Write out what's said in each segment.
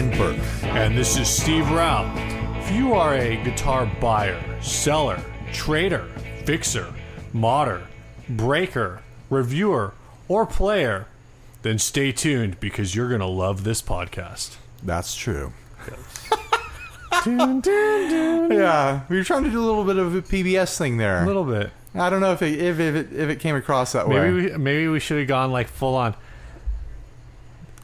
Ryan Burke. And this is Steve Rao. If you are a guitar buyer, seller, trader, fixer, modder, breaker, reviewer, or player, then stay tuned because you're going to love this podcast. That's true. Yeah, we were trying to do a little bit of a PBS thing there. A little bit. I don't know if it, if, if, it, if it came across that Maybe way. we, maybe we should have gone like full on.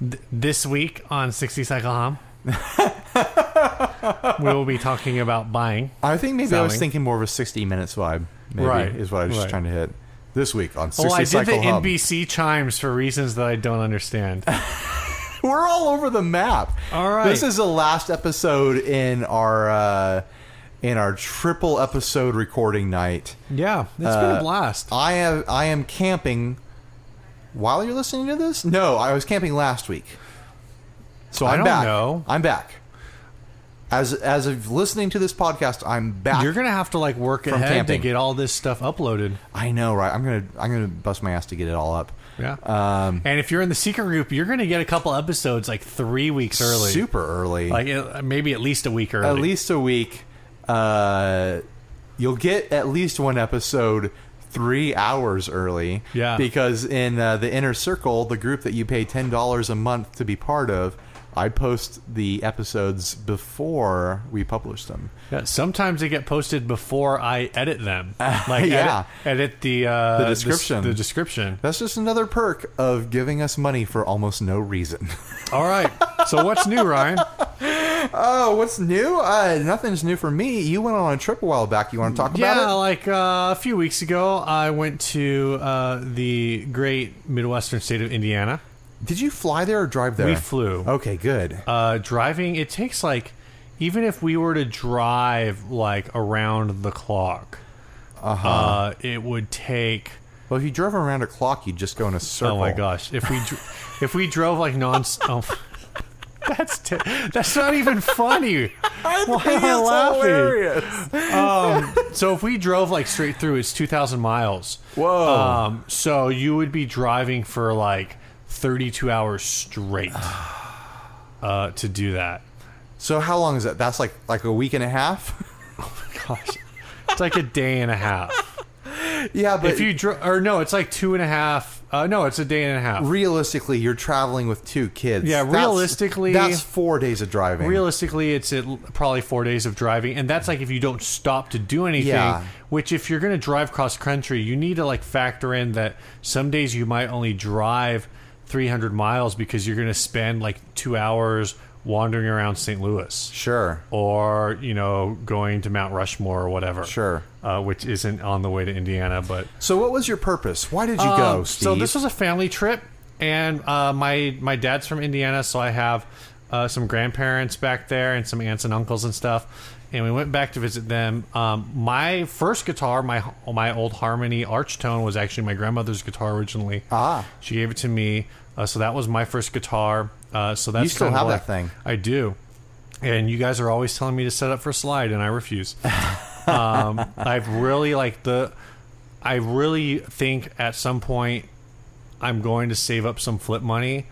Th- this week on 60 Cycle Hum, we will be talking about buying. I think maybe I was Selling. thinking more of a 60 minutes vibe. Maybe, Right, Is what I was right. trying to hit. This week on 60 Oh, I did Cycle the Hub. NBC chimes for reasons that I don't understand. We're all over the map. All right. This is the last episode in our uh, in our triple episode recording night. yeah, it's been Uh, a blast. I have I am camping while you're listening to this? No, I was camping last week. So I I'm don't back. know. I'm back. As as of listening to this podcast, I'm back. You're gonna have to like work from ahead camping. to get all this stuff uploaded. I know, right? I'm gonna I'm gonna bust my ass to get it all up. Yeah. Um, and if you're in the secret group, you're gonna get a couple episodes like three weeks early, super early. like uh, maybe at least a week early. at least a week. Uh, you'll get at least one episode three hours early. Yeah. Because in uh, the inner circle, the group that you pay ten dollars a month to be part of, I post the episodes before we publish them. Yeah, sometimes they get posted before I edit them. Like Yeah. edit, edit the uh, The description. The, description. That's just another perk of giving us money for almost no reason. All right. So what's new, Ryan? oh, what's new? Uh, nothing's new for me. You went on a trip a while back. You want to talk Yeah, about it? Yeah, like uh, a few weeks ago, I went to uh, the great Midwestern state of Indiana. Did you fly there or drive there? We flew. Okay, good. Uh, driving, it takes like, even if we were to drive like around the clock, Uh-huh. uh, it would take. Well, if you drove around a clock, you'd just go in a circle. Oh my gosh! If we dr- if we drove like non, oh, that's t- that's not even funny. I Why am I laughing? hilarious. Um, so if we drove like straight through, it's two thousand miles. Whoa. Um, so you would be driving for like thirty-two hours straight uh, to do that. So how long is that? That's like like a week and a half. Oh my gosh, it's like a day and a half. yeah, but If you dro- or no, it's like two and a half. Uh, no, it's a day and a half. realistically, you're traveling with two kids. Yeah, That's- realistically- that's four days of driving. Realistically, it's at l- probably four days of driving, and that's like if you don't stop to do anything. Yeah. Which, if you're going to drive cross country, you need to like factor in that some days you might only drive 300 miles because you're going to spend like two hours wandering around St. Louis, Sure, or you know, going to Mount Rushmore or whatever. sure. Uh, which isn't on the way to Indiana, but So what was your purpose? Why did you go, um, Steve? So this was a family trip, and uh, my my dad's from Indiana, so I have uh, some grandparents back there and some aunts and uncles and stuff. And we went back to visit them. Um, my first guitar, my my old Harmony Archtone, was actually my grandmother's guitar originally. Ah. she gave it to me, uh, so that was my first guitar. Uh, so that's You still have that thing. I do. And you guys are always telling me to set up for slide, and I refuse. um, I've really like the. I really think at some point I'm going to save up some flip money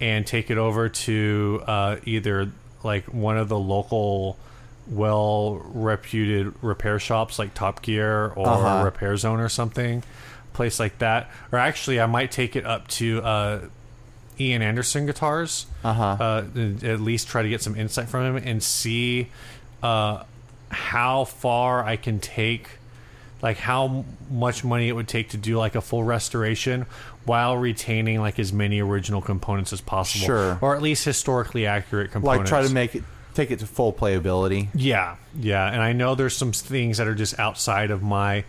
and take it over to uh, either like one of the local well reputed repair shops like Top Gear or Uh-huh. Repair Zone or something place like that or actually I might take it up to uh, Ian Anderson guitars Uh-huh. uh, at least try to get some insight from him and see uh, how far I can take like how much money it would take to do like a full restoration while retaining like as many original components as possible Sure. or at least historically accurate components. like try to make it take it to full playability. yeah yeah and i know there's some things that are just outside of my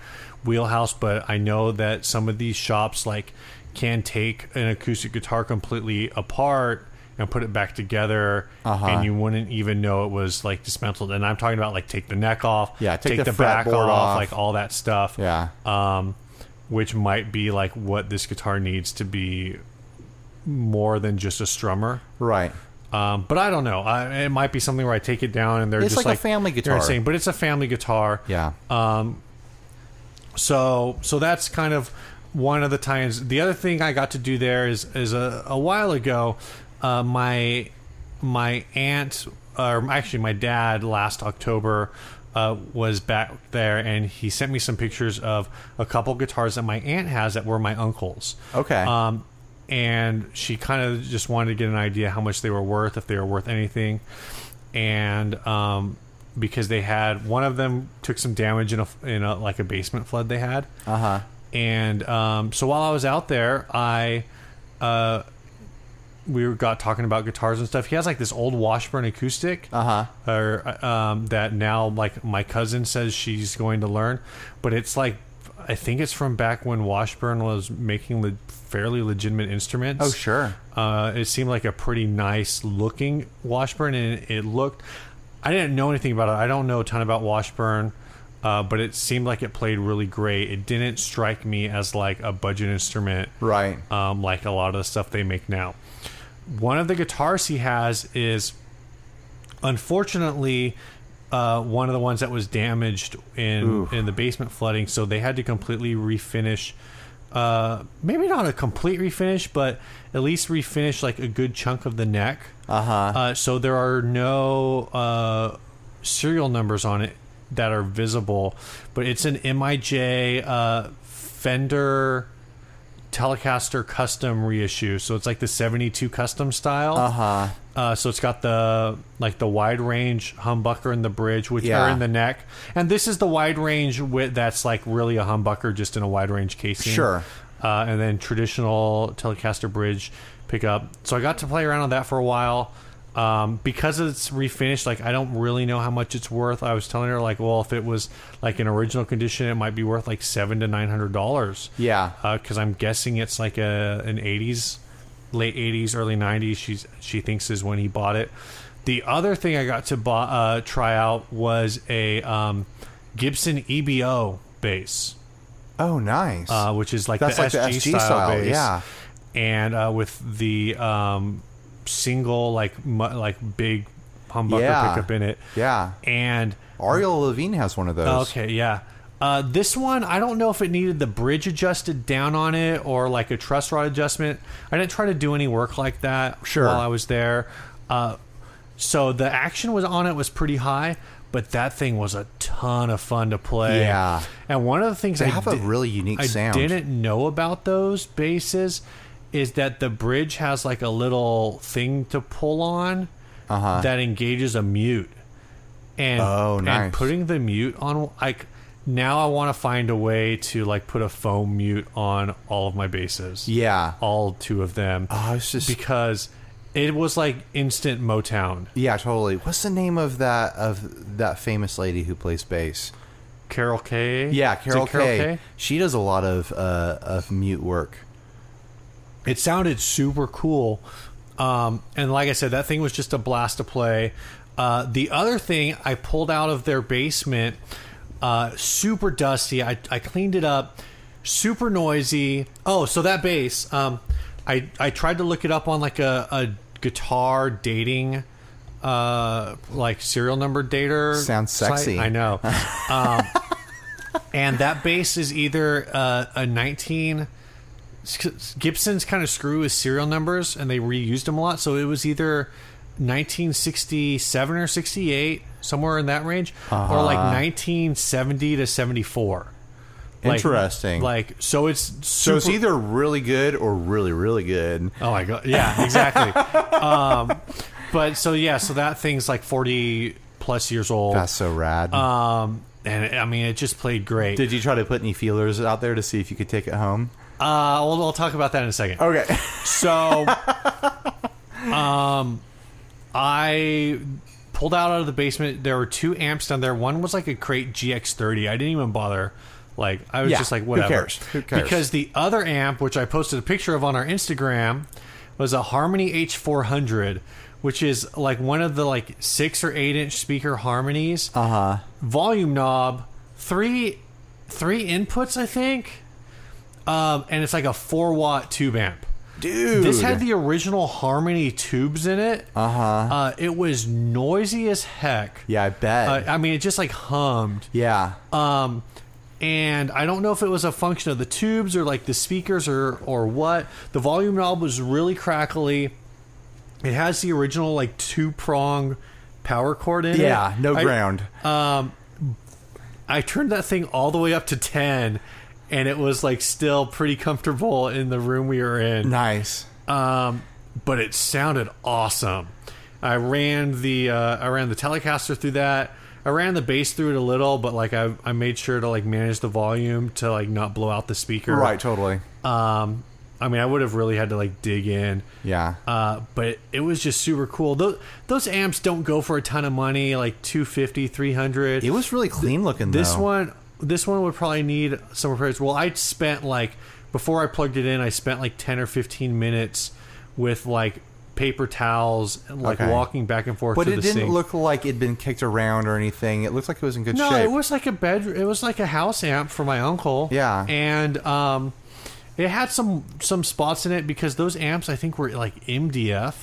wheelhouse but i know that some of these shops like can take an acoustic guitar completely apart and put it back together Uh-huh. and you wouldn't even know it was like dismantled and i'm talking about like take the neck off Yeah, take the back off, off. like all that stuff Yeah. um, which might be like what this guitar needs to be more than just a strummer. Right. Um, but I don't know. I, it might be something where I take it down and they're It's just like a family guitar. insane, but it's a family guitar. Yeah. So so that's kind of one of the times. The other thing I got to do there is is a, a while ago. Uh, my my aunt, or actually my dad, last October. Uh, was back there and he sent me some pictures of a couple guitars that my aunt has that were my uncle's. Okay. Um, and she kind of just wanted to get an idea how much they were worth, if they were worth anything. And um, because they had one of them took some damage in a in a like a basement flood they had. Uh huh. And um, so while I was out there, I uh, we got talking about guitars and stuff. He has like this old Washburn acoustic, Uh huh. or um, that now like my cousin says she's going to learn, but it's like I think it's from back when Washburn was making le- fairly legitimate instruments. Oh sure. Uh, it seemed like a pretty nice looking Washburn, and it looked. I didn't know anything about it. I don't know a ton about Washburn, uh, but it seemed like it played really great. It didn't strike me as like a budget instrument, Right. um, like a lot of the stuff they make now. One of the guitars he has is, unfortunately, uh, one of the ones that was damaged in Oof. in the basement flooding. So they had to completely refinish. Uh, maybe not a complete refinish, but at least refinish like a good chunk of the neck. Uh huh. Uh, so there are no uh, serial numbers on it that are visible, but it's an MIJ uh, Fender Telecaster custom reissue. So it's like the 72 custom style. Uh huh. Uh, so it's got the like the wide range humbucker in the bridge, which Yeah. are in the neck, and this is the wide range with that's like really a humbucker, just in a wide range casing. Sure. Uh, and then traditional Telecaster bridge pickup. So I got to play around on that for a while. Um, because it's refinished, like I don't really know how much it's worth. I was telling her like, well, if it was like in original condition, it might be worth like seven to nine hundred dollars Yeah. because I'm guessing it's like a an '80s, late '80s, early '90s. She's she thinks is when he bought it. The other thing I got to buy, uh, try out was a um, Gibson EBO bass, Oh, nice. uh, which is like That's the like the SG, SG style, style, bass. yeah. And uh, with the um, single like mu- like big humbucker Yeah. pickup in it, yeah. and Ariel Levine has one of those. Okay, yeah. Uh, this one, I don't know if it needed the bridge adjusted down on it or like a truss rod adjustment. I didn't try to do any work like that Sure. while I was there. Uh, so the action was on it was pretty high, but that thing was a ton of fun to play. Yeah. And one of the things They I have a really unique I sound. didn't know about those basses is that the bridge has like a little thing to pull on Uh-huh. that engages a mute. And Oh, and putting the mute on like now I want to find a way to like put a foam mute on all of my basses. Yeah. All two of them. Oh, it's just because it was like instant Motown. yeah, totally. What's the name of that of that famous lady who plays bass? Carol Kaye. Yeah, it Carol, Kaye. She does a lot of uh, of mute work. It sounded super cool. Um, and like I said, that thing was just a blast to play. Uh, the other thing I pulled out of their basement, uh, super dusty. I, I cleaned it up, super noisy. Oh, so that bass, um, I, I tried to look it up on like a, a guitar dating uh like serial number dater Sounds site. sexy. i know um and that bass is either uh, a 19 Gibson's kind of screw with serial numbers, and they reused them a lot. So it was either 1967 or 68, somewhere in that range, or like Uh-huh. 1970 to 74. Like- Interesting. Like so, it's so it's either really good or really really good. Oh my god! Yeah, exactly. um, but so yeah, so that thing's like 40 plus years old. That's so rad. Um, and I mean, it just played great. Did you try to put any feelers out there to see if you could take it home? Uh, we'll, we'll talk about that in a second. Okay. So, um, I pulled out out of the basement. There were two amps down there. One was like a crate GX30. I didn't even bother. Like I was Yeah, just like who whatever. cares? Who cares? Because the other amp, which I posted a picture of on our Instagram, was a Harmony H400, which is like one of the like six or eight inch speaker harmonies. Uh huh. Volume knob, three three inputs, I think. Um, and it's like a four watt tube amp. Dude. This had the original Harmony tubes in it. Uh-huh. Uh, it was noisy as heck. Yeah, I bet. Uh, I mean, it just like hummed. yeah. Um, and I don't know if it was a function of the tubes or like the speakers or or what. The volume knob was really crackly. it has the original like two prong power cord in it. Yeah, no I- ground. um, I turned that thing all the way up to ten, and it was like still pretty comfortable in the room we were in. nice. Um, but it sounded awesome. I ran the uh, I ran the Telecaster through that. I ran the bass through it a little, but like I I made sure to like manage the volume to like not blow out the speaker. Right, totally. Um, I mean, I would have really had to like dig in. Yeah. Uh, but it was just super cool. Those those amps don't go for a ton of money, like 250, 300. It was really clean looking This though. one, this one would probably need some repairs. Well, I spent like before I plugged it in, I spent like ten or fifteen minutes with like paper towels, and, like Okay. walking back and forth. But to it the didn't sink. look like it'd been kicked around or anything. It looked like it was in good shape. No, shape. it was like a bed. It was like a house amp for my uncle. Yeah. and um, it had some some spots in it because those amps I think were like MDF.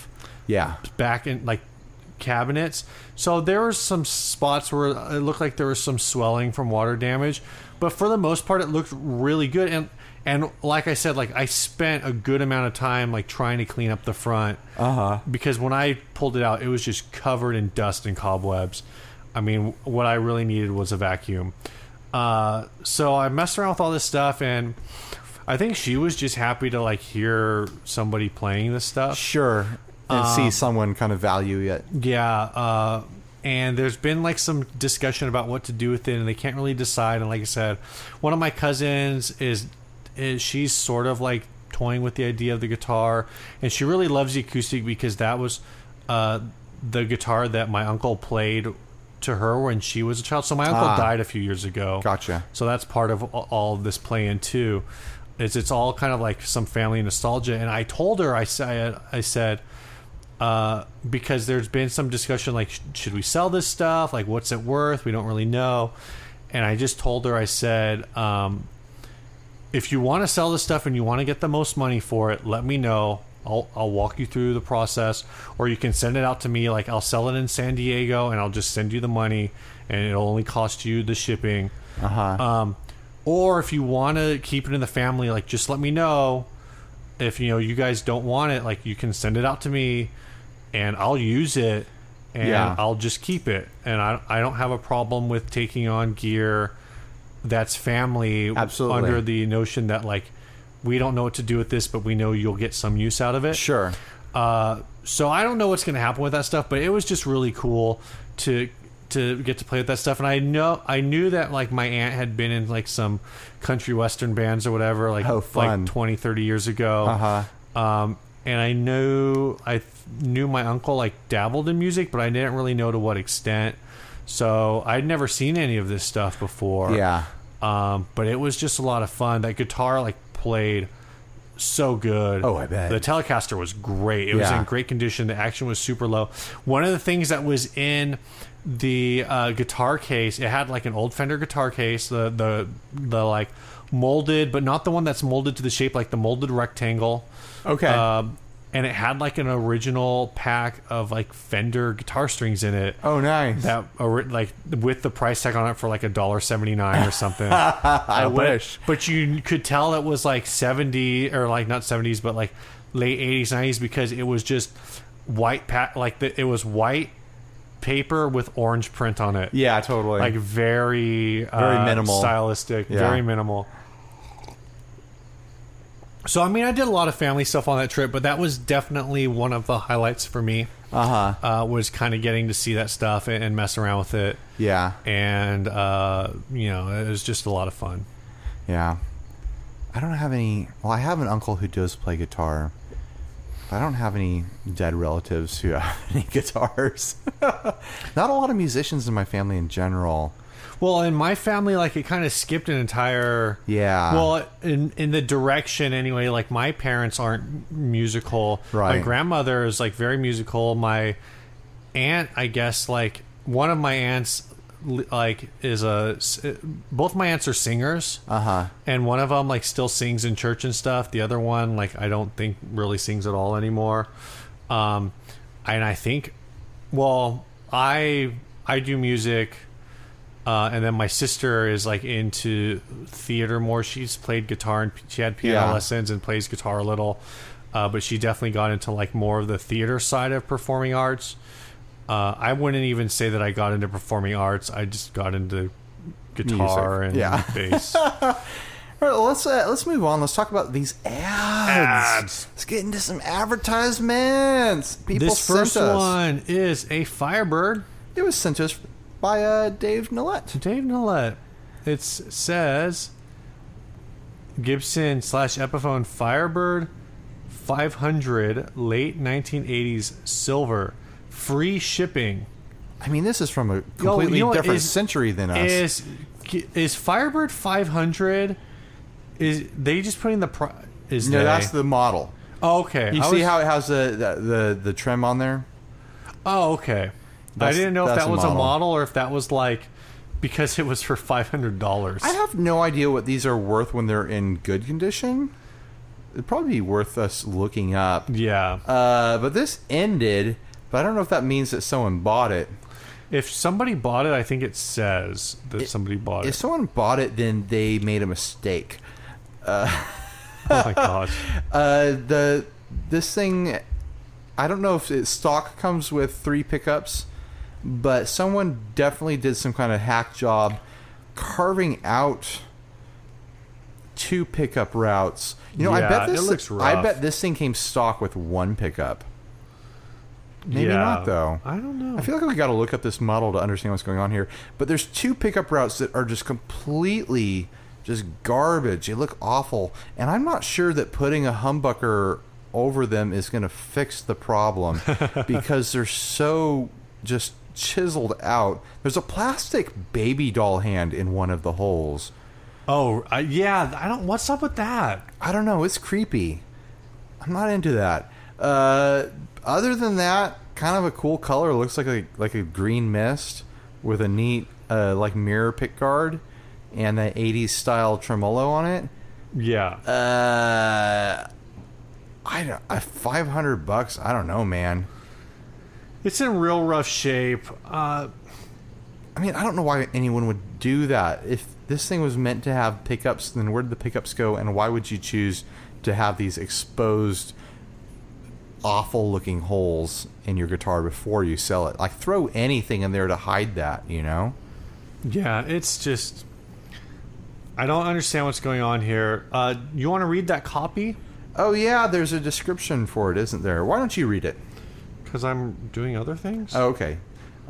yeah. back in like cabinets. So there were some spots where it looked like there was some swelling from water damage, but for the most part, it looked really good. And and like I said, like I spent a good amount of time like trying to clean up the front Uh huh. because when I pulled it out, it was just covered in dust and cobwebs. I mean, what I really needed was a vacuum. Uh, so I messed around with all this stuff, and I think she was just happy to like hear somebody playing this stuff. Sure. And Um, see someone kind of value it. Yeah, uh, and there's been like some discussion about what to do with it, and they can't really decide. And like I said, one of my cousins is is she's sort of like toying with the idea of the guitar, and she really loves the acoustic because that was uh, the guitar that my uncle played to her when she was a child. So my uncle Ah. died a few years ago. Gotcha. So that's part of all of this playing too. Is it's all kind of like some family nostalgia. And I told her, I said, I said, uh, because there's been some discussion like, sh- should we sell this stuff? Like, what's it worth? We don't really know. And I just told her, I said, um, if you want to sell this stuff and you want to get the most money for it, let me know. I'll, I'll walk you through the process, or you can send it out to me. Like I'll sell it in San Diego, and I'll just send you the money, and it'll only cost you the shipping. Uh huh. Um, or if you want to keep it in the family, like just let me know. If you know you guys don't want it, like you can send it out to me, and I'll use it, and Yeah. I'll just keep it. And I I don't have a problem with taking on gear that's family Absolutely. under the notion that like we don't know what to do with this, but we know you'll get some use out of it. sure. Uh, so I don't know what's going to happen with that stuff, but it was just really cool to to get to play with that stuff. And I know I knew that like my aunt had been in like some country western bands or whatever, like Oh, like 20, 30 years ago. Uh huh. Um, and I knew I th- knew my uncle like dabbled in music, but I didn't really know to what extent. So I'd never seen any of this stuff before. Yeah. Um, but it was just a lot of fun. That guitar like played so good. Oh, I bet. The Telecaster was great. It was in great condition. The action was super low. One of the things that was in the uh, guitar case, it had like an old Fender guitar case, the the the like molded, but not the one that's molded to the shape, like the molded rectangle. Okay. Um, and it had like an original pack of like Fender guitar strings in it oh, nice. that like with the price tag on it for like a dollar seventy nine or something. I Uh, wish. but you could tell it was like seventy or like not seventies, but like late eighties, nineties because it was just white pat like the, it was white paper with orange print on it. Yeah, totally. Like very uh, Very minimal. stylistic, Yeah. very minimal. So I mean, I did a lot of family stuff on that trip, but that was definitely one of the highlights for me. uh huh. Uh, was kind of getting to see that stuff and, and mess around with it Yeah. and uh, you know it was just a lot of fun. Yeah. I don't have any. Well, I have an uncle who does play guitar. I don't have any dead relatives who have any guitars. Not a lot of musicians in my family in general. Well, in my family, like it kind of skipped an entire. Yeah. Well, in in the direction anyway. Like my parents aren't musical. Right. My grandmother is like very musical. My aunt, I guess, like one of my aunts, like is a. Both my aunts are singers. Uh huh. and one of them like still sings in church and stuff. The other one, like I don't think really sings at all anymore. Um, and I think, well, I I do music, uh, and then my sister is like into theater more. She's played guitar and she had piano Yeah. lessons and plays guitar a little. uh, but she definitely got into like more of the theater side of performing arts. Uh, I wouldn't even say that I got into performing arts. I just got into guitar Music. and Yeah. bass. All right, let's uh, let's move on. Let's talk about these ads. Ads. Let's get into some advertisements. People this first us. one is a Firebird. It was sent to us by uh, Dave Nillette. Dave Nillette. It says Gibson slash Epiphone Firebird 500 late 1980s silver free shipping. I mean, this is from a completely you know what different is- century than us. Is is Firebird 500? Is they just putting the pri- is no, they? that's the model. oh, okay. You I see was- how it has the, the the the trim on there? Oh, okay. I That's- didn't know if that's that a was a model. model or if that was like because it was for five hundred dollars. I have no idea what these are worth when they're in good condition. It'd probably be worth us looking up. Yeah. Uh, but this ended, but I don't know if that means that someone bought it. If somebody bought it, I think it says that It- somebody bought it. If someone bought it, then they made a mistake. Oh my gosh. Uh, the this thing, I don't know if it stock comes with three pickups, but someone definitely did some kind of hack job carving out two pickup routes. You know, I bet this it looks I bet this thing came stock with one pickup. Maybe Yeah. not though. I don't know. I feel like we got to look up this model to understand what's going on here. But there's two pickup routes that are just completely just garbage. They look awful, and I'm not sure that putting a humbucker over them is going to fix the problem because they're so just chiseled out. There's a plastic baby doll hand in one of the holes. oh, I, yeah. I don't. What's up with that? I don't know. It's creepy. I'm not into that. Uh, other than that, kind of a cool color. It looks like a like a green mist with a neat uh, like mirror pick guard and that 80s style tremolo on it. Yeah. Uh, I don't. Uh, 500 bucks. I don't know, man. It's in real rough shape. Uh, I mean, I don't know why anyone would do that. If this thing was meant to have pickups, then where did the pickups go? And why would you choose to have these exposed, awful looking holes in your guitar before you sell it? Like, throw anything in there to hide that, you know? yeah. It's just. I don't understand what's going on here. Uh, you want to read that copy? Oh, yeah, there's a description for it, isn't there? Why don't you read it? Because I'm doing other things. Oh, okay.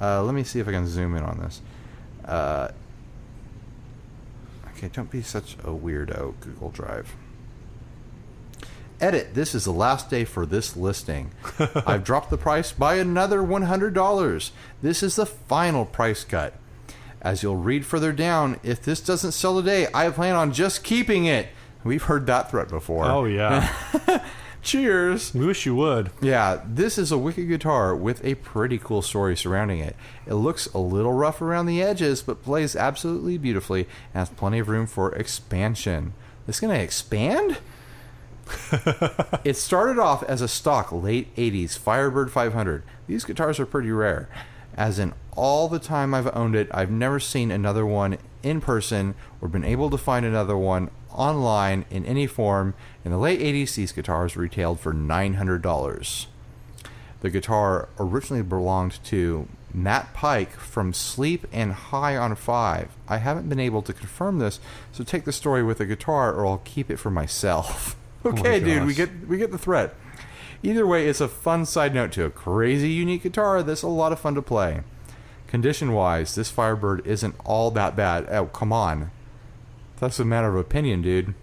Uh, let me see if I can zoom in on this. Uh, okay, don't be such a weirdo, Google Drive. Edit. This is the last day for this listing. I've dropped the price by another $100. This is the final price cut. As you'll read further down, if this doesn't sell today, I plan on just keeping it. We've heard that threat before. Oh yeah. Cheers. we wish you would. Yeah, this is a wicked guitar with a pretty cool story surrounding it. It looks a little rough around the edges, but plays absolutely beautifully and has plenty of room for expansion. It's gonna expand? it started off as a stock late 80s Firebird 500. These guitars are pretty rare. As in all the time I've owned it, I've never seen another one in person or been able to find another one online in any form. In the late 80s, these guitars retailed for $900. The guitar originally belonged to Matt Pike from Sleep and High on Fire. I haven't been able to confirm this, so take the story with the guitar, or I'll keep it for myself. okay, oh dude, we gosh. get we get the threat. Either way, it's a fun side note to a crazy unique guitar that's a lot of fun to play. Condition wise, this Firebird isn't all that bad. Oh, come on. That's a matter of opinion, dude.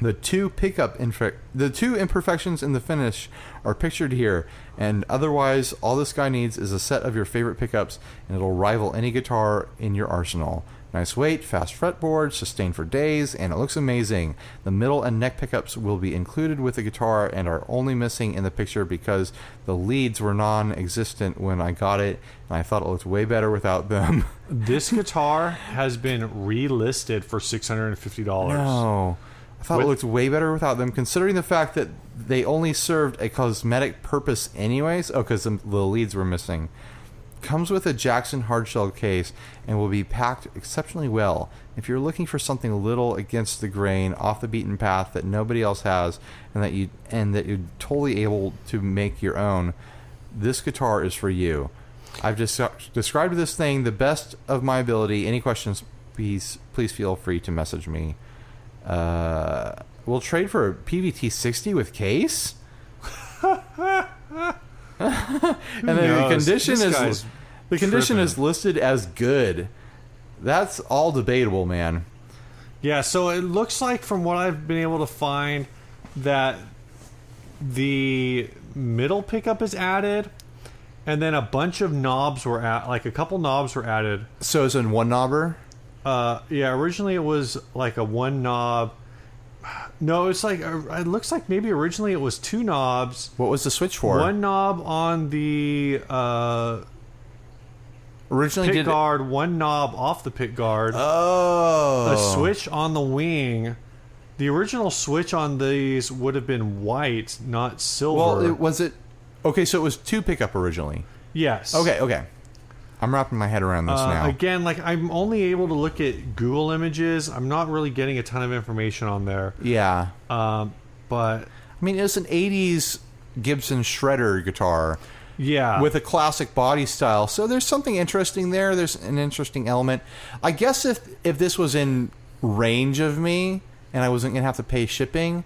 The two pickup infe- the two imperfections in the finish are pictured here, and otherwise, all this guy needs is a set of your favorite pickups, and it'll rival any guitar in your arsenal. Nice weight, fast fretboard, sustained for days, and it looks amazing. The middle and neck pickups will be included with the guitar and are only missing in the picture because the leads were non existent when I got it, and I thought it looked way better without them. This guitar has been relisted for six hundred and fifty dollars. No. I thought With- it looked way better without them, considering the fact that they only served a cosmetic purpose, anyways. Oh, because the, the leads were missing. Comes with a Jackson hardshell case and will be packed exceptionally well. If you're looking for something a little against the grain, off the beaten path that nobody else has, and that you and that you're totally able to make your own, this guitar is for you. I've just described this thing the best of my ability. Any questions, please please feel free to message me. Uh, we'll trade for a PVT 60 with case. and then the knows? condition This is guy's the condition tripping. is listed as good. That's all debatable, man. Yeah, so it looks like from what I've been able to find that the middle pickup is added and then a bunch of knobs were at like a couple knobs were added. So it's in one knobber. Uh yeah, originally it was like a one knob no, it's like uh, it looks like maybe originally it was two knobs, What was the switch for? one knob on the uh, originally did guard, one knob off the pick guard. Oh, a switch on the wing. The original switch on these would have been white, not silver. Well, it, was it? Okay, so it was two pickup originally. yes. Okay, okay. I'm wrapping my head around this Uh, now. Again, like I'm only able to look at Google images. I'm not really getting a ton of information on there. yeah, Um, but I mean it's an '80s Gibson shredder guitar yeah, with a classic body style, so there's something interesting there. There's an interesting element. I guess if if this was in range of me and I wasn't gonna have to pay shipping,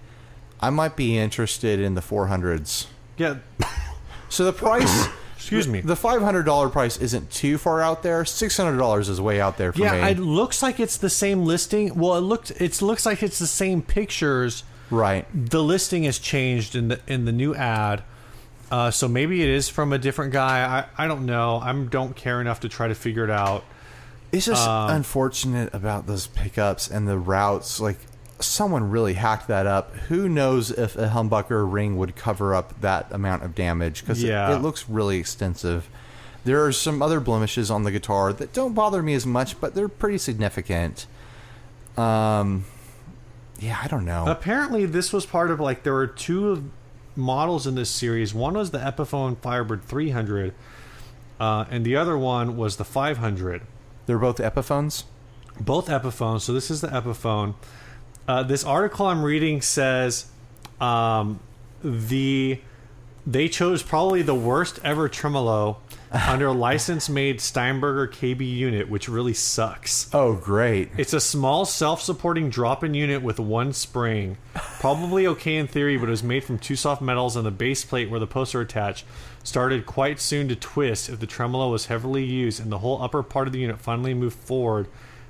I might be interested in the 400s. yeah. So the price. Excuse me. The five hundred dollar price isn't too far out there. Six hundred dollars is way out there for me. Yeah, it looks like it's the same listing. Well, it looked it looks like it's the same pictures. right. The listing has changed in the in the new ad. Uh, so maybe it is from a different guy. I, I don't know. I don't care enough to try to figure it out. It's just Um, unfortunate about those pickups and the routes. Like someone really hacked that up. Who knows if a humbucker ring would cover up that amount of damage? Because Yeah. it, it looks really extensive. There are some other blemishes on the guitar that don't bother me as much, but they're pretty significant. Um, yeah, I don't know. Apparently, this was part of like there were two models in this series. One was the Epiphone Firebird 300, uh, and the other one was the 500. They're both Epiphones. Both Epiphones. So this is the Epiphone. Uh, this article I'm reading says um, the they chose probably the worst ever tremolo under a license made Steinberger KB unit, which really sucks. Oh, great. It's a small self-supporting drop-in unit with one spring. Probably okay in theory, but it was made from two soft metals and the base plate where the posts are attached started quite soon to twist if the tremolo was heavily used and the whole upper part of the unit finally moved forward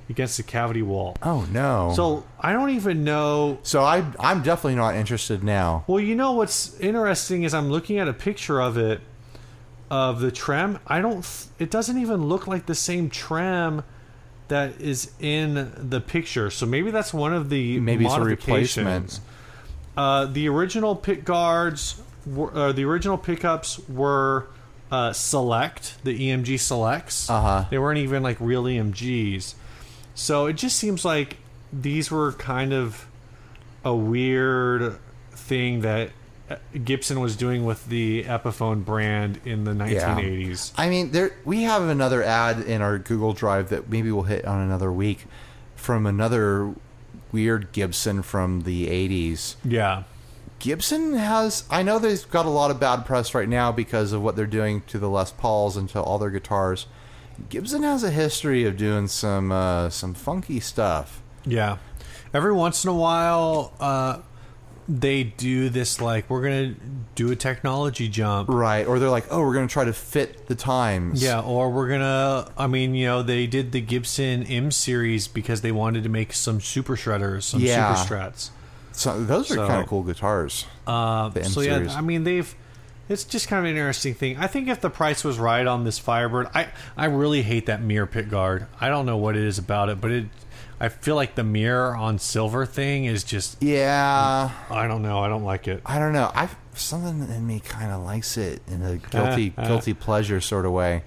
against the cavity wall. Oh no. So I don't even know. so I I'm definitely not interested now. Well, you know what's interesting is I'm looking at a picture of it of the tram. I don't. It doesn't even look like the same tram that is in the picture. So maybe that's one of the Maybe it's a replacement. Uh, the original pick guards, were, uh, the original pickups were uh, select, the EMG selects. Uh-huh. They weren't even like real EMGs. So it just seems like these were kind of a weird thing that uh, Gibson was doing with the Epiphone brand in the 1980s. I mean, there we have another ad in our Google Drive that maybe we'll hit on another week from another weird Gibson from the 80s. Yeah. Gibson has I know they've got a lot of bad press right now because of what they're doing to the Les Pauls and to all their guitars. Gibson has a history of doing some uh, some funky stuff. Yeah. Every once in a while, uh, they do this like we're gonna do a technology jump. Right. Or they're like, "Oh, we're going to try to fit the times." Yeah, or we're gonna. I mean, you know, they did the Gibson M series because they wanted to make some super shredders, some Yeah. super strats. So those are So- kind of cool guitars. Uh, so yeah, I mean, they've. It's just kind of an interesting thing. I think if the price was right on this Firebird, I I really hate that mirror pick guard. I don't know what it is about it, but it. I feel like the mirror on silver thing is just. Yeah. I don't know. I don't like it. I don't know. I something in me kind of likes it in a guilty uh, uh. guilty pleasure sort of way.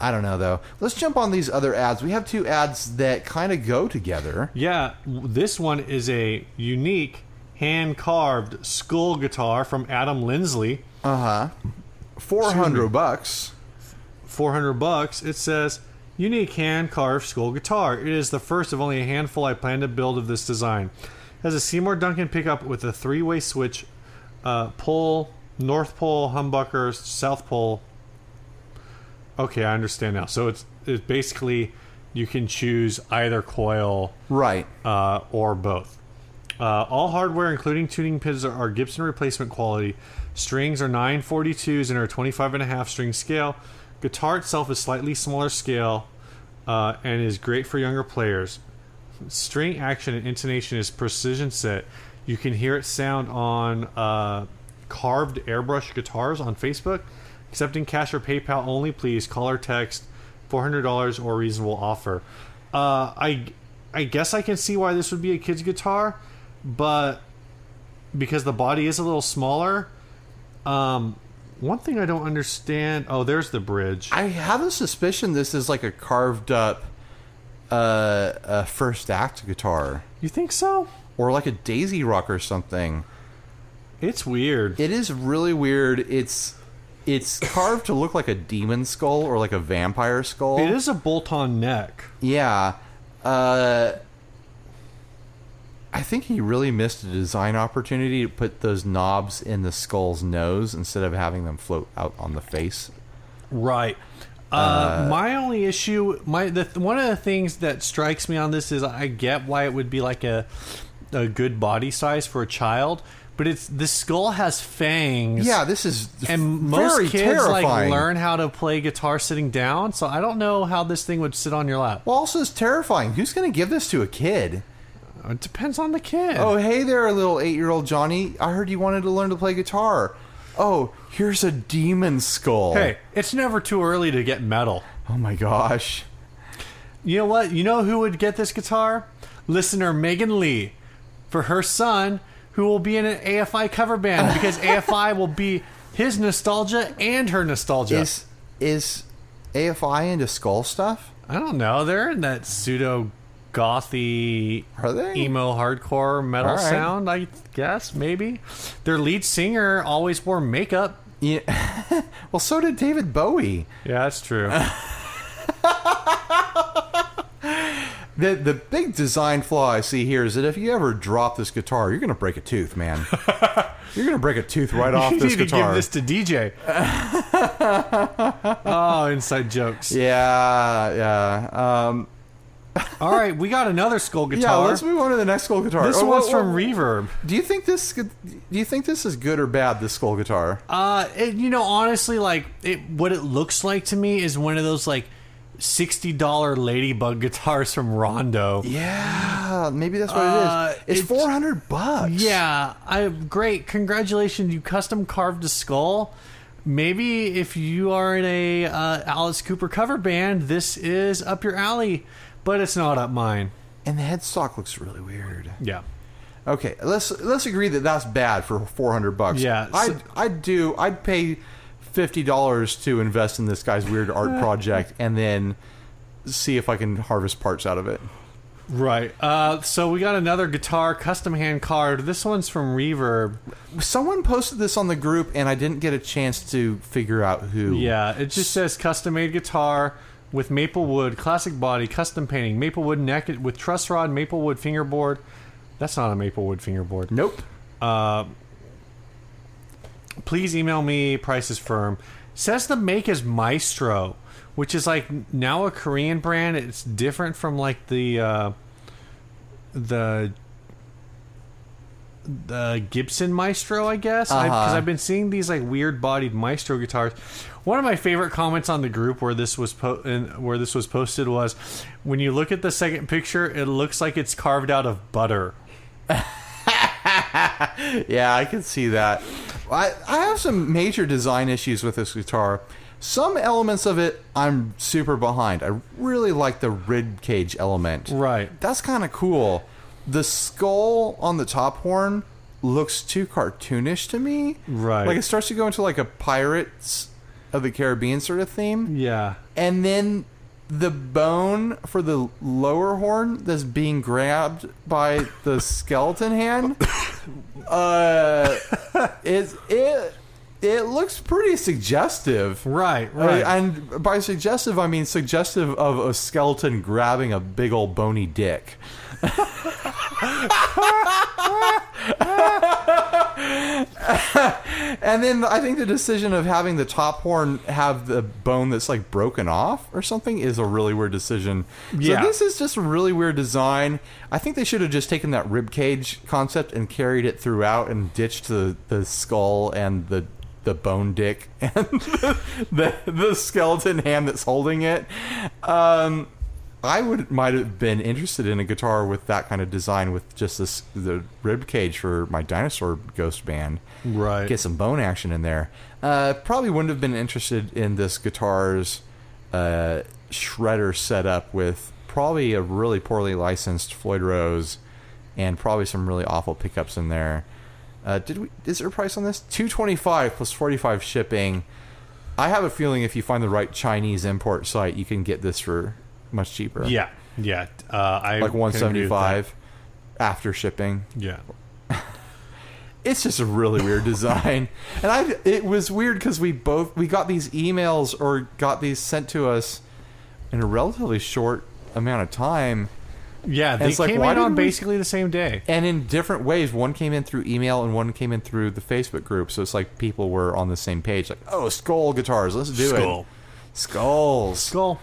I don't know though. Let's jump on these other ads. We have two ads that kind of go together. Yeah, this one is a unique hand carved skull guitar from Adam Lindsley. Uh huh. Four hundred bucks. 400 bucks, it says unique hand carved skull guitar. It is the first of only a handful I plan to build of this design. It has a Seymour Duncan pickup with a three way switch, uh, pull, North Pole, humbucker, South Pole. Okay, I understand now. So it's it's basically you can choose either coil Right. uh, or both. Uh, all hardware, including tuning pins, are, are Gibson replacement quality. Strings are 942s and are 25 and a half string scale. Guitar itself is slightly smaller scale uh, and is great for younger players. String action and intonation is precision set. You can hear it sound on uh, carved airbrush guitars on Facebook. Accepting cash or PayPal only, please. Call or text $400 or reasonable offer. Uh, I I guess I can see why this would be a kid's guitar, but because the body is a little smaller. Um, one thing I don't understand. Oh, there's the bridge. I have a suspicion this is like a carved up uh, a first act guitar You think so? or like a Daisy Rock or something. It's weird. It is really weird. It's it's carved to look like a demon skull or like a vampire skull. It is a bolt-on neck. Yeah. Uh, I think he really missed a design opportunity to put those knobs in the skull's nose instead of having them float out on the face. Right. Uh, my only issue, my the one of the things that strikes me on this is I get why it would be like a a good body size for a child, but it's the skull has fangs. Yeah, this is and most kids terrifying. like learn how to play guitar sitting down. So I don't know how this thing would sit on your lap. Well, also, it's terrifying. Who's going to give this to a kid? It depends on the kid. Oh, hey there, little eight-year-old Johnny. I heard you wanted to learn to play guitar. Oh, here's a demon skull. hey, it's never too early to get metal. Oh my gosh. You know what? You know who would get this guitar? Listener Megan Lee for her son, who will be in an AFI cover band because AFI will be his nostalgia and her nostalgia. Is is AFI into skull stuff? I don't know. They're in that pseudo gothy Are they? emo hardcore metal sound, I guess, maybe. Their lead singer always wore makeup. Yeah. well, so did David Bowie. Yeah, that's true. The the big design flaw I see here is that if you ever drop this guitar, you're gonna break a tooth, man. you're gonna break a tooth right off you this need to guitar. give this to DJ. oh, inside jokes. yeah, yeah. Um, All right, we got another skull guitar. yeah, let's move on to the next skull guitar. this Oh, one's whoa, from whoa. Reverb. Do you think this? Do you think this is good or bad? This skull guitar. Uh, it, you know, honestly, like it, what it looks like to me is one of those like sixty dollar ladybug guitars from Rondo. Yeah, maybe that's what Uh, it is. It's it's- four hundred bucks. Yeah, I great. Congratulations, you custom carved a skull. Maybe if you are in a uh, Alice Cooper cover band, this is up your alley, but it's not up mine. and the headstock looks really weird. Yeah. Okay, let's let's agree that that's bad for four hundred bucks. Yeah, so- I'd I'd do I'd pay fifty dollars to invest in this guy's weird art project and then see if I can harvest parts out of it. Right. Uh, so we got another guitar custom hand carved. This one's from Reverb. Someone posted this on the group and I didn't get a chance to figure out who. Yeah, it just says custom made guitar with maple wood, classic body, custom painting, maple wood neck with truss rod, maple wood fingerboard. That's not a maple wood fingerboard. Nope. Uh, please email me. Price is firm. Says the make is Maestro, which is like now a Korean brand. It's different from like the uh, the the Gibson Maestro, I guess. Because Uh-huh. I've been seeing these like weird bodied Maestro guitars. One of my favorite comments on the group where this was po- in, where this was posted was, when you look at the second picture, it looks like it's carved out of butter. Yeah, I can see that. I, I have some major design issues with this guitar. Some elements of it I'm super behind. I really like the rib cage element. Right. That's kind of cool. The skull on the top horn looks too cartoonish to me. Right. Like it starts to go into like a Pirates of the Caribbean sort of theme. Yeah. And then the bone for the lower horn that's being grabbed by the skeleton hand uh is it it looks pretty suggestive. Right, Uh, right. and by suggestive, I mean suggestive of a skeleton grabbing a big old bony dick. And then I think the decision of having the top horn have the bone that's like broken off or something is a really weird decision. Yeah. So this is just a really weird design. I think they should have just taken that rib cage concept and carried it throughout and ditched the, the skull and the the bone dick and the, the, the skeleton hand that's holding it. Um, I would might have been interested in a guitar with that kind of design with just this the rib cage for my dinosaur ghost band. Right. Get some bone action in there. Uh, probably wouldn't have been interested in this guitar's uh, shredder setup with probably a really poorly licensed Floyd Rose and probably some really awful pickups in there. Uh, did we? Is there a price on this? Two twenty five plus forty five shipping. I have a feeling if you find the right Chinese import site, you can get this for much cheaper. yeah, yeah. Uh, I like one seventy five after shipping. Yeah. It's just a really weird design, and I it was weird because we both we got these emails or got these sent to us in a relatively short amount of time. Yeah, they like, came in on didn't we- basically the same day. and in different ways. One came in through email, and one came in through the Facebook group. So it's like people were on the same page. Like, oh, skull guitars, let's do Skull. it. Skulls. Skull.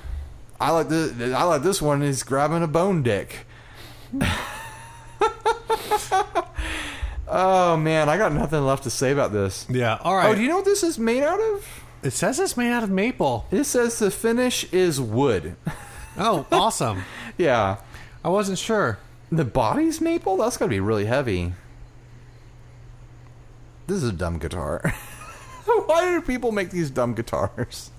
I like the. I like this one. Is grabbing a bone dick. oh man, I got nothing left to say about this. Yeah. All oh, right. Oh, do you know what this is made out of? it says it's made out of maple. It says the finish is wood. Oh, awesome. yeah. I wasn't sure. The body's maple? That's gotta be really heavy. This is a dumb guitar. Why do people make these dumb guitars?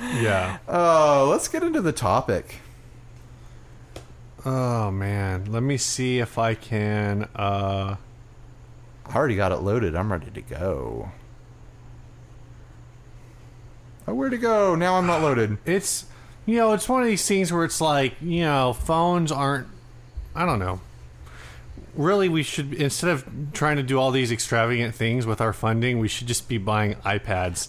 Yeah. Oh, let's get into the topic. Oh man. Let me see if I can. uh I already got it loaded. I'm ready to go. Oh, where to go? Now I'm not loaded. It's you know it's one of these things where it's like you know phones aren't. I don't know. Really, we should instead of trying to do all these extravagant things with our funding, we should just be buying iPads.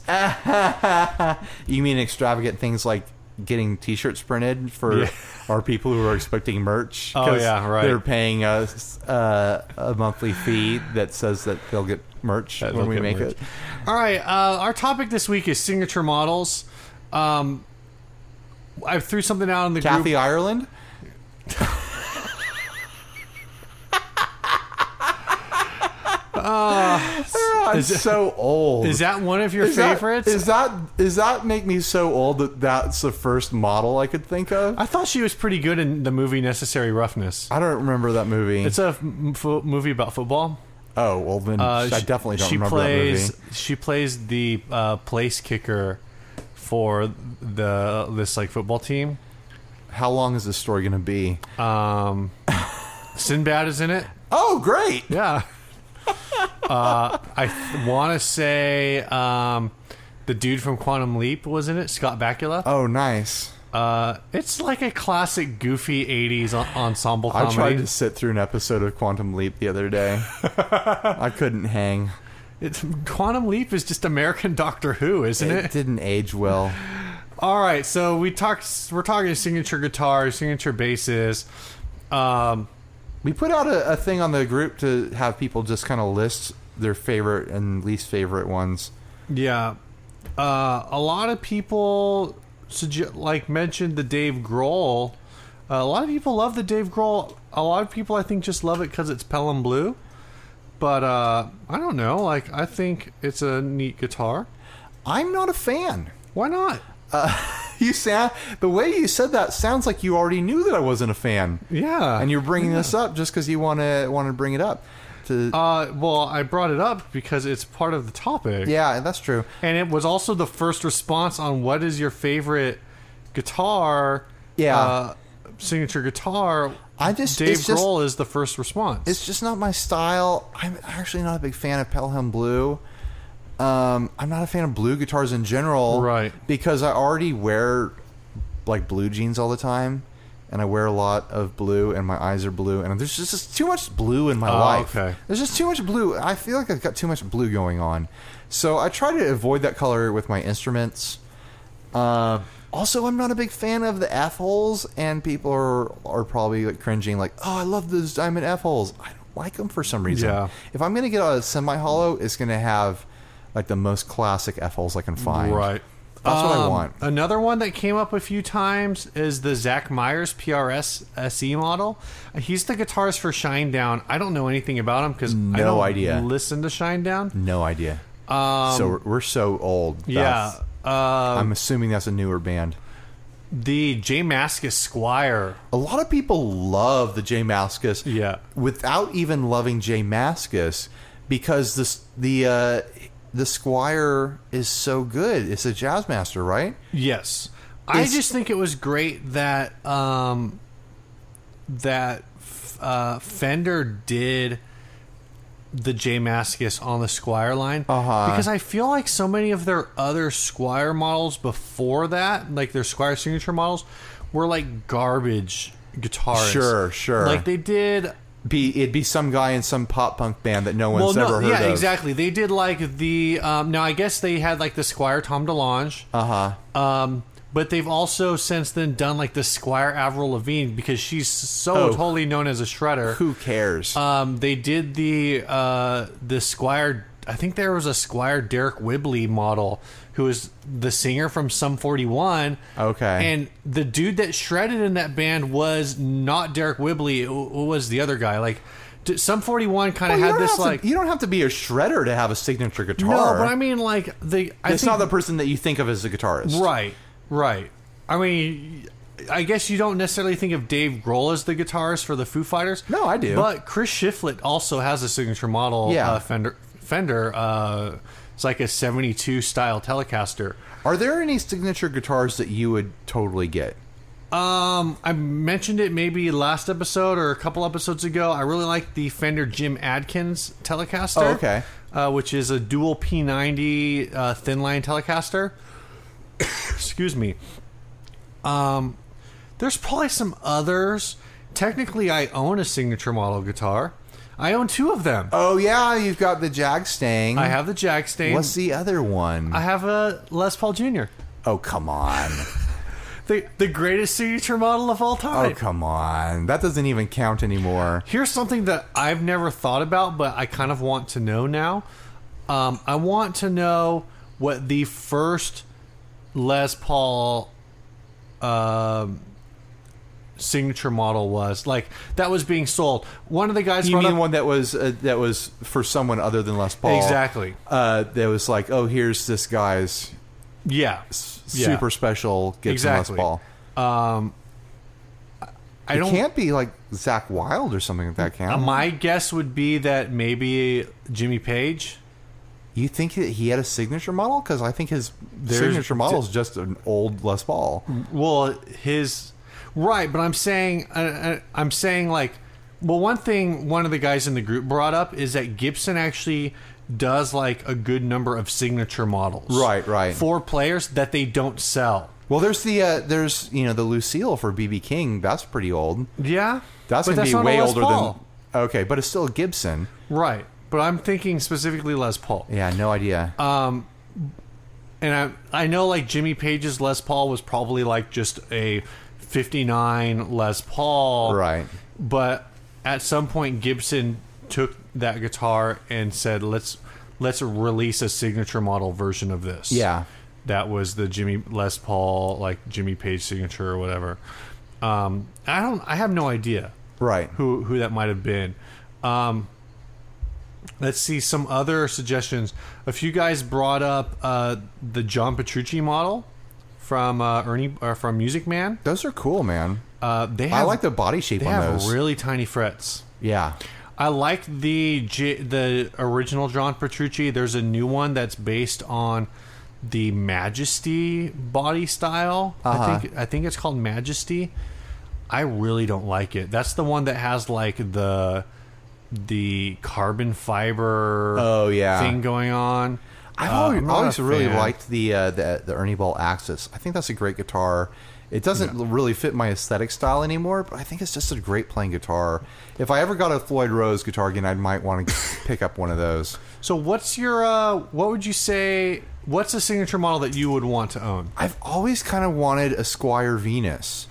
you mean extravagant things like getting T-shirts printed for Yeah. our people who are expecting merch? Oh, yeah, right. They're paying us uh, a monthly fee that says that they'll get merch That when we make merch. it. All right, uh, our topic this week is signature models. Um, I threw something out in the Kathy group. Ireland. Ah, I'm is so old. Is that one of your Is that- favorites? is that is that make me so old that that's the first model I could think of? I thought she was pretty good in the movie Necessary Roughness. I don't remember that movie. It's a f- movie about football. oh well, then Uh, I definitely don't she remember plays, that movie. She plays the uh, place kicker for the this like football team. How long is this story going to be? Um, Sinbad is in it. Oh, great! Yeah. Uh, I th- want to say um, the dude from Quantum Leap was in it, Scott Bakula. Oh, nice. Uh, it's like a classic goofy 80s en- ensemble comedy. I tried to sit through an episode of Quantum Leap the other day. I couldn't hang. It's, Quantum Leap is just American Doctor Who, isn't It it? didn't age well. All right, so we talked. We're talking signature guitars, signature basses. Um, We put out a, a thing on the group to have people just kind of list their favorite and least favorite ones. yeah, uh, a lot of people sugge- like mentioned the Dave Grohl. Uh, a lot of people love the Dave Grohl. A lot of people, I think, just love it because it's Pelham Blue. But uh, I don't know. Like, I think it's a neat guitar. I'm not a fan. Why not? You sound the way you said that sounds like you already knew that I wasn't a fan, Yeah, and you're bringing this up just because you want to want to bring it up. To Uh, well, I brought it up because it's part of the topic. yeah, that's true. And it was also the first response on what is your favorite guitar. Yeah. Uh, signature guitar. I just Dave Grohl is the first response. it's just not my style. I'm actually not a big fan of Pelham Blue. Um, I'm not a fan of blue guitars in general, Right. Because I already wear like blue jeans all the time, and I wear a lot of blue, and my eyes are blue, and there's just, just too much blue in my Oh, life. okay. There's just too much blue. I feel like I've got too much blue going on, so I try to avoid that color with my instruments. Uh, also, I'm not a big fan of the F holes, and people are are probably like cringing, like, "Oh, I love those diamond F holes." I don't like them for some reason. Yeah. If I'm gonna get a semi hollow, it's gonna have like the most classic F holes I can find. Right. That's what I Um, want. Another one that came up a few times is the Zach Myers PRS SE model. He's the guitarist for Shinedown. I don't know anything about him because I No don't idea. listen to Shinedown. No idea. Um, so we're, we're so old. yeah. Uh, I'm assuming that's a newer band. the J Mascis Squier. A lot of people love the J Mascis. Yeah. Without even loving J Mascis, because this the uh, the Squier is so good. It's a jazz master, right? Yes. I just think it was great that um, that uh, Fender did the J Mascis on the Squier line Uh-huh. because I feel like so many of their other Squier models before that, like their Squier signature models, were like garbage guitars. Sure, sure. Like they did Be it'd be some guy in some pop punk band that no well, one's no, ever heard yeah, of. Yeah, exactly. They did like the um, now. I guess they had like the Squier Tom DeLonge. Uh huh. Um, but they've also since then done like the Squier Avril Lavigne because she's so Oh. totally known as a shredder. Who cares? Um, they did the uh, the Squier. I think there was a Squier Deryck Whibley model who was the singer from Sum 41. Okay. And the dude that shredded in that band was not Deryck Whibley. It, w- was the other guy. Like Sum 41 kind of you had this have to- like. you don't have to be a shredder to have a signature guitar. no, but I mean like the. I it's think, not the person that you think of as a guitarist. Right, right. I mean, I guess you don't necessarily think of Dave Grohl as the guitarist for the Foo Fighters. No, I do. But Chris Shiflett also has a signature model. Yeah. uh, Fender. Fender. Uh, it's like a '72 style Telecaster. Are there any signature guitars that you would totally get? Um, I mentioned it maybe last episode or a couple episodes ago. I really like the Fender Jim Adkins Telecaster. Oh, okay. Uh, which is a dual P90 uh, thin line Telecaster. Excuse me. Um, there's probably some others. Technically, I own a signature model guitar. I own two of them. Oh yeah, you've got the Jag Stang. I have the Jag Stang. What's the other one? I have a Les Paul Jr. oh come on. The the greatest signature model of all time. Oh come on. That doesn't even count anymore. Here's something that I've never thought about, but I kind of want to know now. Um, I want to know what the first Les Paul um, signature model was. Like that was being sold. One of the guys You mean up one that was uh, that was for someone other than Les Paul? exactly. Uh, that was like, oh, here's this guy's Yeah, s- Yeah. super special Gibson Exactly. Les Paul. Um, I It don't. can't be like Zakk Wylde or something like that, can uh, my guess would be that maybe Jimmy Page. You think that he had a signature model? Because I think his There's- signature model is just an old Les Paul. Well, his right, but I'm saying uh, uh, I'm saying like well, one thing one of the guys in the group brought up is that Gibson actually does like a good number of signature models, Right, right. for players that they don't sell. Well, there's the uh, there's you know the Lucille for BB King. That's pretty old. Yeah, That's gonna be not way older Paul. than. Okay, but it's still a Gibson. right. But I'm thinking specifically Les Paul. Yeah, no idea. Um, and I I know like Jimmy Page's Les Paul was probably like just a 59 Les Paul, right. but at some point Gibson took that guitar and said let's let's release a signature model version of this Yeah. that was the Jimmy Les Paul like Jimmy Page signature or whatever um I don't I have no idea Right. who who that might have been um let's see some other suggestions a few guys brought up uh the John Petrucci model from uh Ernie or from Music Man Those are cool, man. uh they have, I like the body shape they on have those. really tiny frets yeah. I like the J- the original John Petrucci. There's a new one that's based on the Majesty body style. Uh-huh. I think I think it's called Majesty. I really don't like it. That's the one that has like the the carbon fiber Oh yeah. thing going on. I've Uh, always, I'm always really fan. liked the, uh, the the Ernie Ball Axis. I think that's a great guitar, It doesn't really fit my aesthetic style anymore, but I think it's just a great playing guitar. If I ever got a Floyd Rose guitar again, I might want to pick up one of those. So what's your uh, what would you say? What's a signature model that you would want to own? I've always kind of wanted a Squier Venus.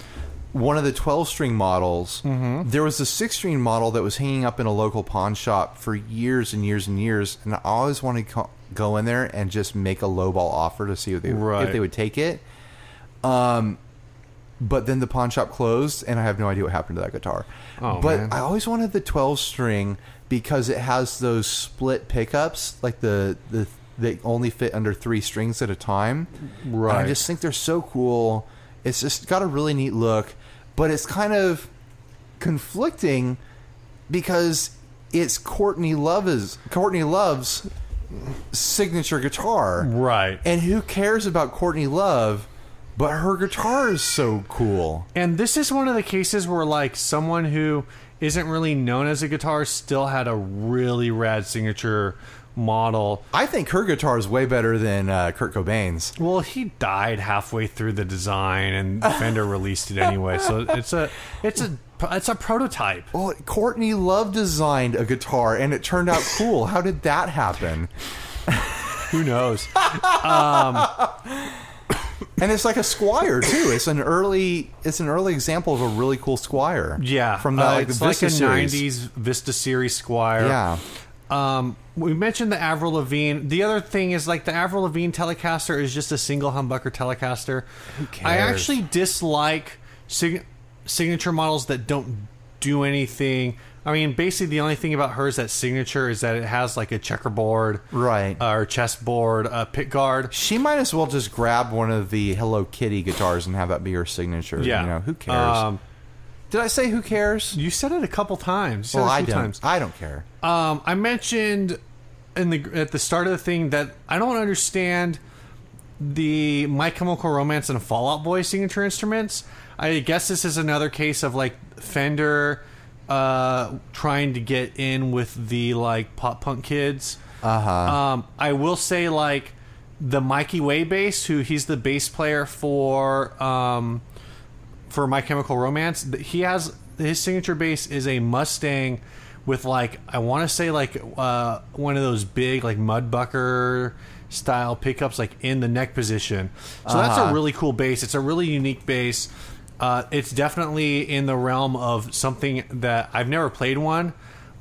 One of the 12 string models. Mm-hmm. There was a 6 string model that was hanging up in a local pawn shop for years and years and years. And I always wanted to go in there and just make a lowball offer to see if they, Right. if they would take it. Um, but then the pawn shop closed, and I have no idea what happened to that guitar. Oh, but man. I always wanted the 12 string because it has those split pickups, like the the they only fit under three strings at a time. And I just think they're so cool. It's just got a really neat look, but it's kind of conflicting because it's Courtney Love's Courtney Love's signature guitar. Right. And who cares about Courtney Love? But her guitar is so cool. And this is one of the cases where like someone who isn't really known as a guitarist still had a really rad signature model. I think her guitar is way better than uh, Kurt Cobain's. Well, he died halfway through the design, and Fender released it anyway. So it's a it's a it's a prototype. Well, Courtney Love designed a guitar, and it turned out cool. How did that happen? Who knows? And it's like a Squier too. It's an early, it's an early example of a really cool Squier. Yeah, from the, uh, like, it's the like a series. '90s Vista series Squier. Yeah, Um, we mentioned the Avril Lavigne. The other thing is like the Avril Lavigne Telecaster is just a single humbucker Telecaster. Who cares? I actually dislike sig- signature models that don't do anything. I mean, basically the only thing about hers that signature is that it has like a checkerboard, right. uh, or chessboard, a pick guard. she might as well just grab one of the Hello Kitty guitars and have that be her signature. Yeah, you know who cares? Um, Did I say who cares? you said it a couple times. Well, I don't. times. I don't care. Um, I mentioned in the at the start of the thing that I don't understand the My Chemical Romance and Fall Out Boy signature instruments. I guess this is another case of like Fender uh, trying to get in with the like pop punk kids. Uh huh. Um, I will say like the Mikey Way bass, who he's the bass player for um, for My Chemical Romance. He has his signature bass is a Mustang with like I want to say like uh, one of those big like Mudbucker style pickups like in the neck position. So that's Uh-huh. a really cool bass. It's a really unique bass. Uh, it's definitely in the realm of something that I've never played one,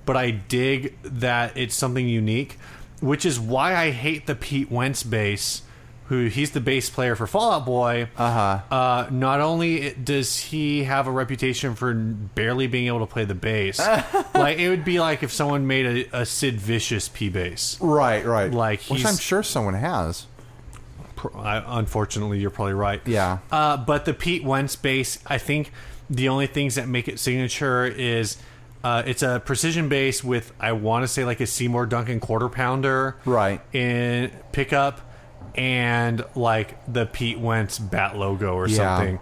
but I dig that it's something unique, which is why I hate the Pete Wentz bass. Who he's the bass player for Fall Out Boy. Uh-huh. Uh, not only does he have a reputation for barely being able to play the bass, like it would be like if someone made a, a Sid Vicious P bass. Right. Right. Like, which I'm sure someone has. Pr- I, unfortunately, you're probably right. Yeah. Uh, but the Pete Wentz bass, I think the only things that make it signature is uh, it's a precision bass with I want to say like a Seymour Duncan quarter pounder, Right. in pickup, and like the Pete Wentz bat logo or Yeah. something.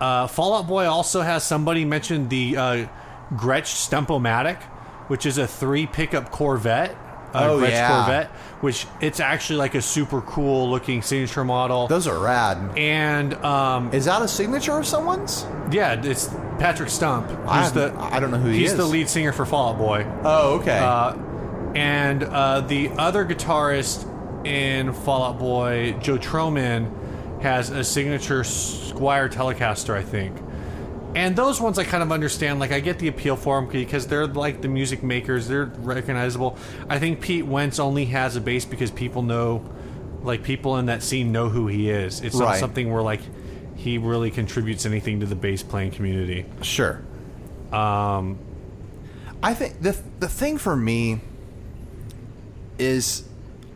Uh, Fall Out Boy also has somebody mentioned the uh, Gretsch Stumpomatic, which is a three pickup Corvette. Uh, Oh, Gretsch yeah. Corvette, which it's actually like a super cool looking signature model. Those are rad. and um, Is that a signature of someone's? yeah, it's Patrick Stump. I the I don't know who he he's is. He's the lead singer for Fall Out Boy. Oh, okay. Uh, and uh, the other guitarist in Fall Out Boy, Joe Trohman, has a signature Squier Telecaster, I think. And those ones I kind of understand. Like I get the appeal for them because they're like the music makers; they're recognizable. I think Pete Wentz only has a bass because people know, like people in that scene know who he is. It's not Right. something where like he really contributes anything to the bass playing community. Sure. Um, I think the the thing for me is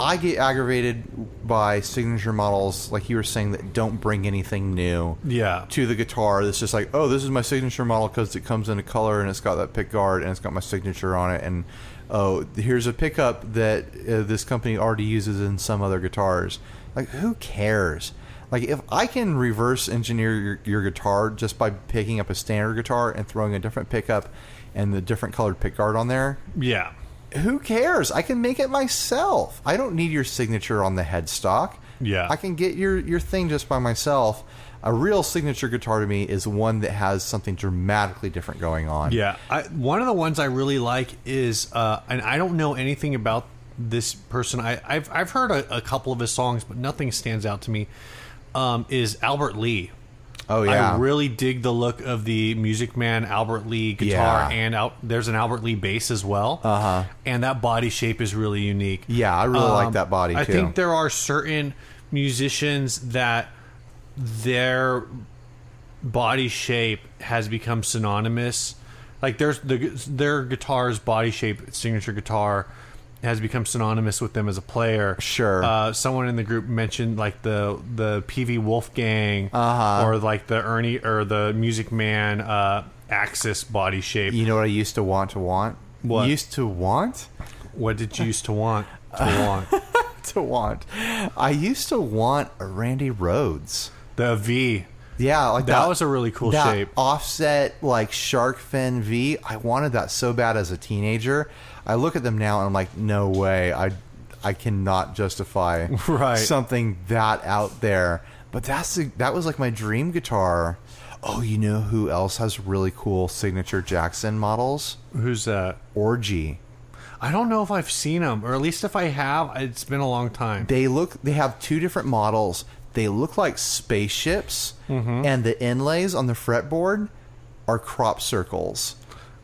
I get aggravated by signature models, like you were saying, that don't bring anything new yeah, to the guitar. It's just like, oh, this is my signature model because it comes in a color and it's got that pick guard and it's got my signature on it. And oh, here's a pickup that uh, this company already uses in some other guitars. Like, who cares? Like, if I can reverse engineer your, your guitar just by picking up a standard guitar and throwing a different pickup and the different colored pick guard on there, yeah. Who cares? I can make it myself. I don't need your signature on the headstock. Yeah. I can get your your thing just by myself. a real signature guitar to me is one that has something dramatically different going on. Yeah, I, one of the ones I really like is, uh, and I don't know anything about this person. I, I've I've heard a, a couple of his songs, but nothing stands out to me. Um, is Albert Lee? Oh yeah. I really dig the look of the Music Man Albert Lee guitar, Yeah. and out, there's an Albert Lee bass as well. Uh-huh. And that body shape is really unique. Yeah, I really like Um, that body I too. think there are certain musicians that their body shape has become synonymous. Like there's the their guitar's body shape, signature guitar, has become synonymous with them as a player. Sure. Uh, someone in the group mentioned like the the PV Wolfgang Uh-huh. or like the Ernie or the Music Man uh, Axis body shape. you know what I used to want to want? What? Used to want? What did you used to want to want? To want. I used to want a Randy Rhoads. The V. Yeah, like That that, was a really cool that shape. Offset like shark fin V. I wanted that so bad as a teenager. I look at them now and I'm like, no way. I I cannot justify Right. something that out there. But that's the, that was like my dream guitar. Oh, you know who else has really cool signature Jackson models? Who's that? Orgy. I don't know if I've seen them, or at least if I have, it's been a long time. They look. They have two different models. They look like spaceships, Mm-hmm. and the inlays on the fretboard are crop circles.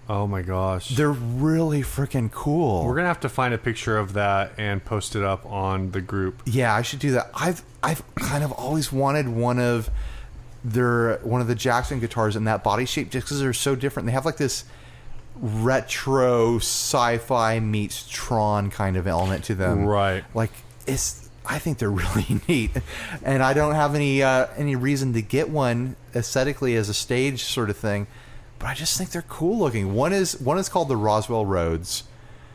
Oh my gosh. They're really freaking cool. We're gonna have to find a picture of that and post it up on the group. yeah, I should do that. I've I've kind of always wanted one of their one of the Jackson guitars in that body shape just because they're so different. They have like this retro sci-fi meets Tron kind of element to them. Right. Like it's I think they're really neat. And I don't have any uh, any reason to get one aesthetically as a stage sort of thing, but I just think they're cool looking. One is one is called the Roswell Rhoads.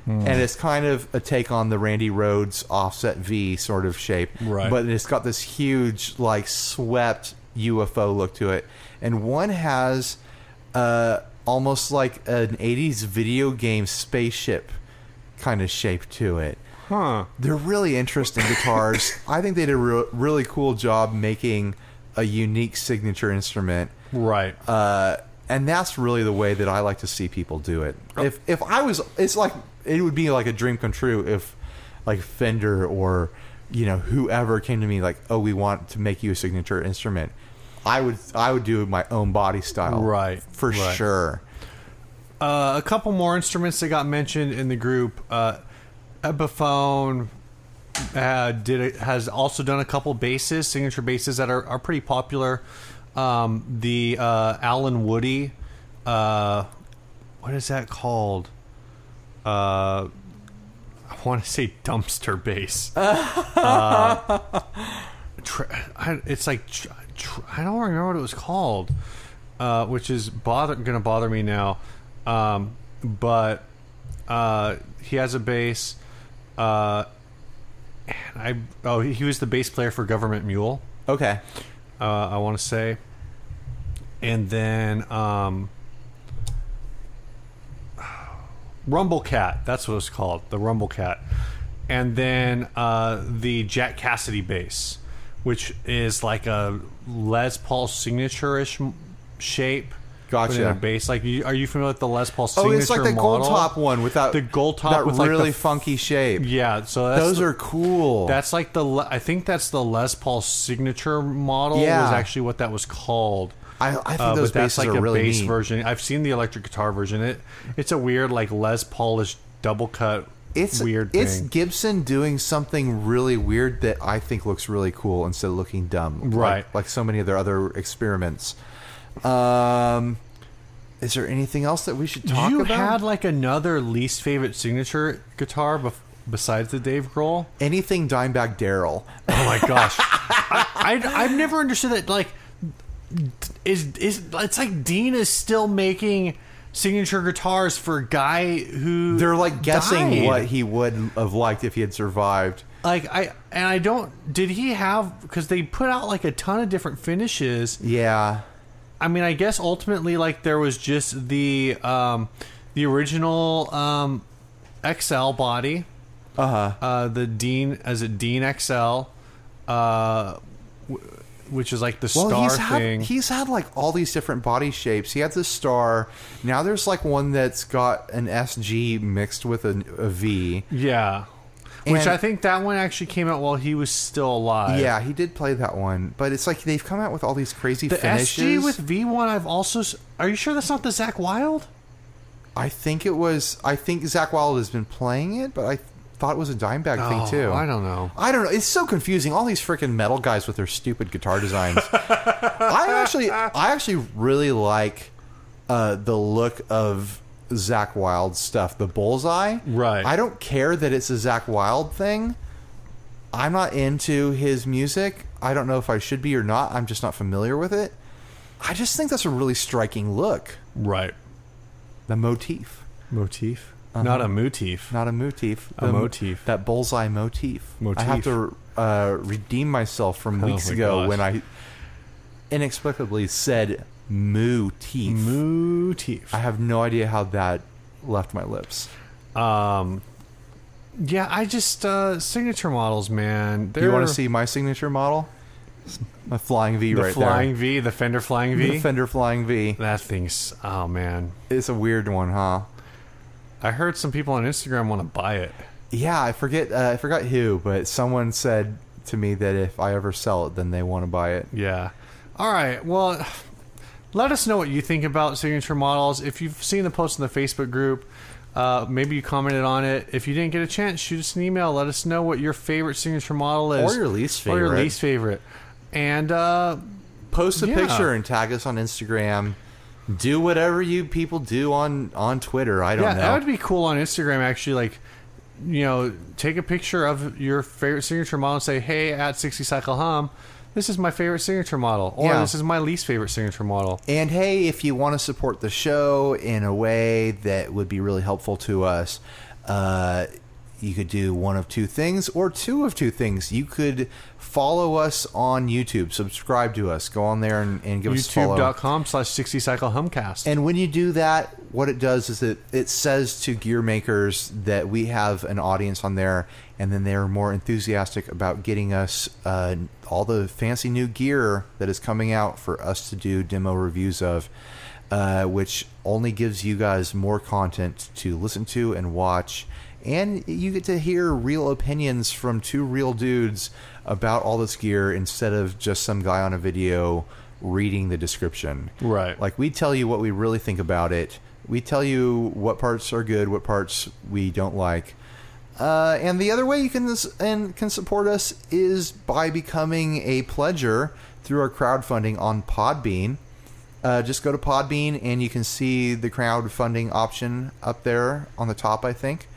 And it's kind of a take on the Randy Rhoads offset V sort of shape. Right. But it's got this huge, like, swept UFO look to it. And one has uh, almost like an 80s video game spaceship kind of shape to it. Huh. They're really interesting guitars. I think they did a re- really cool job making a unique signature instrument. Right. Uh, and that's really the way that I like to see people do it. If if I was, it's like it would be like a dream come true if like Fender or you know whoever came to me like, oh, we want to make you a signature instrument. I would I would do my own body style, Right, For right. sure. Uh, a couple more instruments that got mentioned in the group. Uh, Epiphone uh, did it, has also done a couple basses, signature basses that are, are pretty popular. Um, the uh, Allen Woody, uh, what is that called? Uh, I want to say dumpster base. uh, tra- I, it's like tr- tr- I don't remember what it was called, uh, which is bother going to bother me now. Um, but uh, he has a bass. Uh, and I oh he was the bass player for Government Mule. Okay. Uh, I want to say, and then um, Rumblekat. That's what it's called, the Rumblekat, and then uh, the Jack Casady bass, which is like a Les Paul signature-ish shape. Gotcha. but in a bass. Like, you, are you familiar with the Les Paul Oh, signature it's like the model? gold top one without The gold top that with, like, the really funky shape. Yeah, so that's Those the- are cool. that's like the I think that's the Les Paul signature model. Yeah. was actually what that was called. I, I think Uh, those that's like a really bass neat. version. I've seen the electric guitar version. It it's a weird like Les Paulish double cut. It's weird It's thing. Gibson doing something really weird that I think looks really cool instead of looking dumb, like- Right. Like, so many of their other experiments. Um, is there anything else that we should talk about? you about? had like another least favorite signature guitar bef- besides the Dave Grohl. anything Dimebag Darrell? Oh my gosh, I, I I've never understood that. Like, is is it's like Dean is still making signature guitars for a guy who They're like guessing died. what he would have liked if he had survived. like I and I don't. Did he have? Because they put out like a ton of different finishes. Yeah, I mean, I guess ultimately, like there was just the um, the original um, XL body, uh huh. uh, the Dean as a Dean XL, uh, w- which is like the Well, star he's had thing. he's had like all these different body shapes. He had the star. Now there's like one that's got an SG mixed with a, a V. yeah, which And- I think that one actually came out while he was still alive. Yeah, he did play that one, but it's like they've come out with all these crazy The finishes. SG with V1, I've also. Are you sure that's not the Zakk Wylde? I think it was. I think Zakk Wylde has been playing it, but I thought it was a Dimebag thing Oh, too. I don't know. I don't know. It's so confusing. All these freaking metal guys with their stupid guitar designs. I actually, I actually really like uh, the look of Zakk Wylde stuff. The bullseye. Right. I don't care that it's a Zakk Wylde thing. I'm not into his music. I don't know if I should be or not. I'm just not familiar with it. I just think that's a really striking look. Right. The motif. Motif. Uh-huh. Not a motif. Not a motif. A The- motif. That bullseye motif. Motif. I have to uh, redeem myself from Oh weeks my ago gosh. when I inexplicably said motif. Motif. I have no idea how that left my lips. Um, yeah, I just uh, signature models, man. Do you want to see my signature model? My flying V the right flying V, the Fender Flying there. V? The Fender Flying V. that thing's oh man. It's a weird one, huh? I heard some people on Instagram want to buy it. Yeah, I forget. Uh, I forgot who, but someone said to me that if I ever sell it, then they want to buy it. Yeah. All right. Well, let us know what you think about signature models. If you've seen the post in the Facebook group, uh, maybe you commented on it. If you didn't get a chance, shoot us an email. Let us know what your favorite signature model is, Or your least favorite, or your least favorite. And uh, post a Yeah. picture and tag us on Instagram. Do whatever you people do on on Twitter. I don't yeah, know. that would be cool on Instagram. Actually, like you know, take a picture of your favorite signature model and say, "Hey, at sixty cycle hum, this is my favorite signature model," or Yeah. "This is my least favorite signature model." and hey, if you want to support the show in a way that would be really helpful to us, uh, you could do one of two things or two of two things. You could follow us on YouTube, subscribe to us, go on there and, and give us a follow. YouTube.com slash 60 cycle humcast. And when you do that, what it does is it, it says to gear makers that we have an audience on there, and then they're more enthusiastic about getting us uh, all the fancy new gear that is coming out for us to do demo reviews of, uh, which only gives you guys more content to listen to and watch. And you get to hear real opinions from two real dudes about all this gear instead of just some guy on a video reading the description. Right. Like we tell you what we really think about it. We tell you what parts are good, what parts we don't like. Uh, and the other way you can and can support us is by becoming a pledger through our crowdfunding on Podbean. Uh, just go to Podbean and you can see the crowdfunding option up there on the top, I think.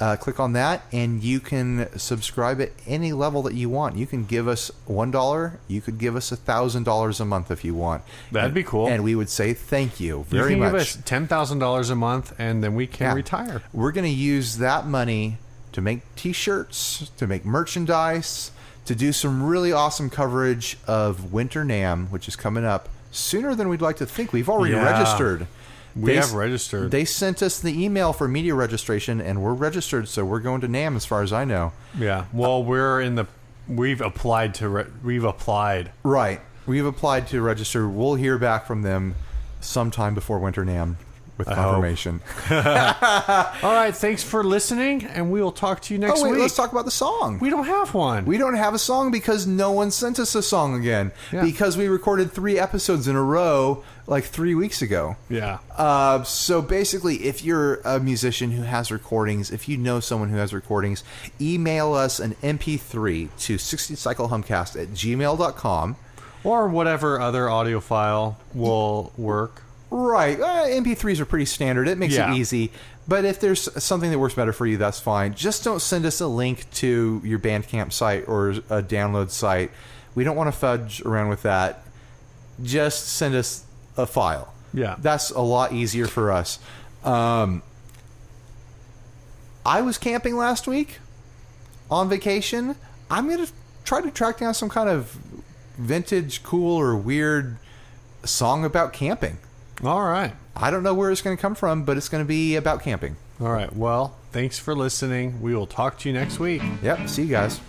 Uh, click on that and you can subscribe at any level that you want. You can give us one dollar. You could give us a thousand dollars a month if you want. That'd And- be cool. And we would say thank you very you very can much. give us $10,000 a month and then we can Yeah. retire. We're going to use that money to make T-shirts, to make merchandise, to do some really awesome coverage of Winter NAMM, which is coming up sooner than we'd like to think. We've already Yeah. registered. We They have registered. They sent us the email for media registration, and we're registered, so we're going to NAMM as far as I know. yeah. Well, we're in the. We've applied to. Re- we've applied. Right. We've applied to register. We'll hear back from them sometime before Winter NAMM with I confirmation. All right. Thanks for listening, and we will talk to you next oh wait, week. let's talk about the song. we don't have one. We don't have a song because no one sent us a song again. Yeah. Because we recorded three episodes in a row like three weeks ago. yeah. Uh, so basically, if you're a musician who has recordings, if you know someone who has recordings, email us an MP3 to 60cyclehumcast at gmail.com. Or whatever other audio file will work. Right. Uh, MP3s are pretty standard. It makes Yeah. it easy. But if there's something that works better for you, that's fine. Just don't send us a link to your Bandcamp site or a download site. We don't want to fudge around with that. Just send us a file. Yeah. That's a lot easier for us. Um, I was camping last week on vacation. I'm going to try to track down some kind of vintage, cool, or weird song about camping. All right. I don't know where it's going to come from, but it's going to be about camping. All right. Well, thanks for listening. We will talk to you next week. Yep. See you guys.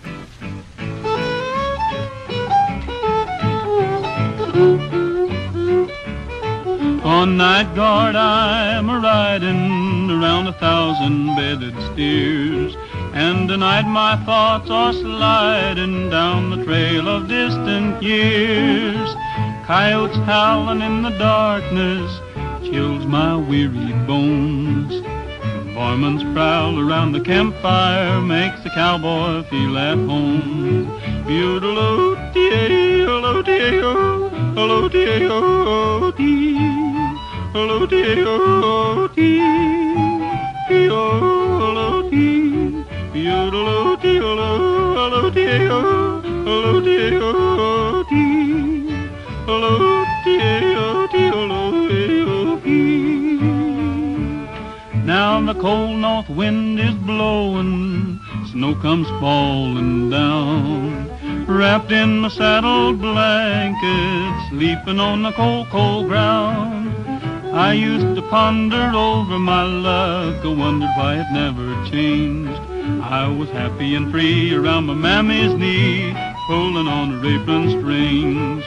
On night guard, I'm a riding around a thousand bedded steers. And tonight my thoughts are sliding down the trail of distant years. Coyotes howling in the darkness chills my weary bones. Varmints prowl around the campfire makes the cowboy feel at home. Butelotee, Now the cold north wind is blowing, snow comes falling down. Wrapped in my saddle blanket, sleeping on the cold, cold ground. I used to ponder over my luck, I wondered why it never changed. I was happy and free around my mammy's knee, pulling on her apron strings.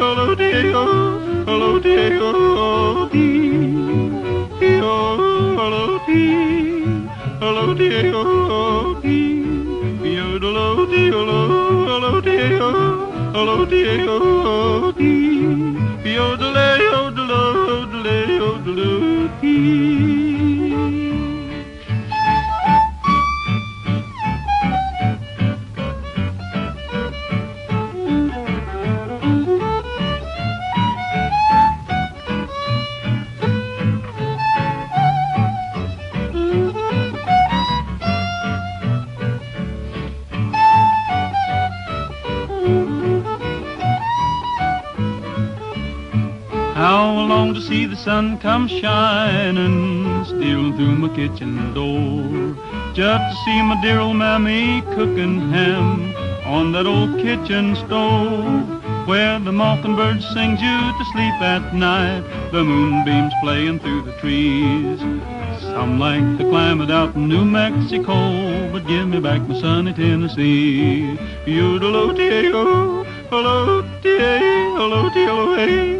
Hello-dee, oh, hello-dee, oh. Yodeloo-dee, hello, hello-dee, come shining, stealing through my kitchen door, just to see my dear old mammy cooking ham on that old kitchen stove, where the mockingbird sings you to sleep at night, the moonbeams playing through the trees. Some like the climate out in New Mexico, but give me back my sunny Tennessee. Hello-dee-oh-hey. Hello. Hello, dear, he. Yodelo, hello, hello,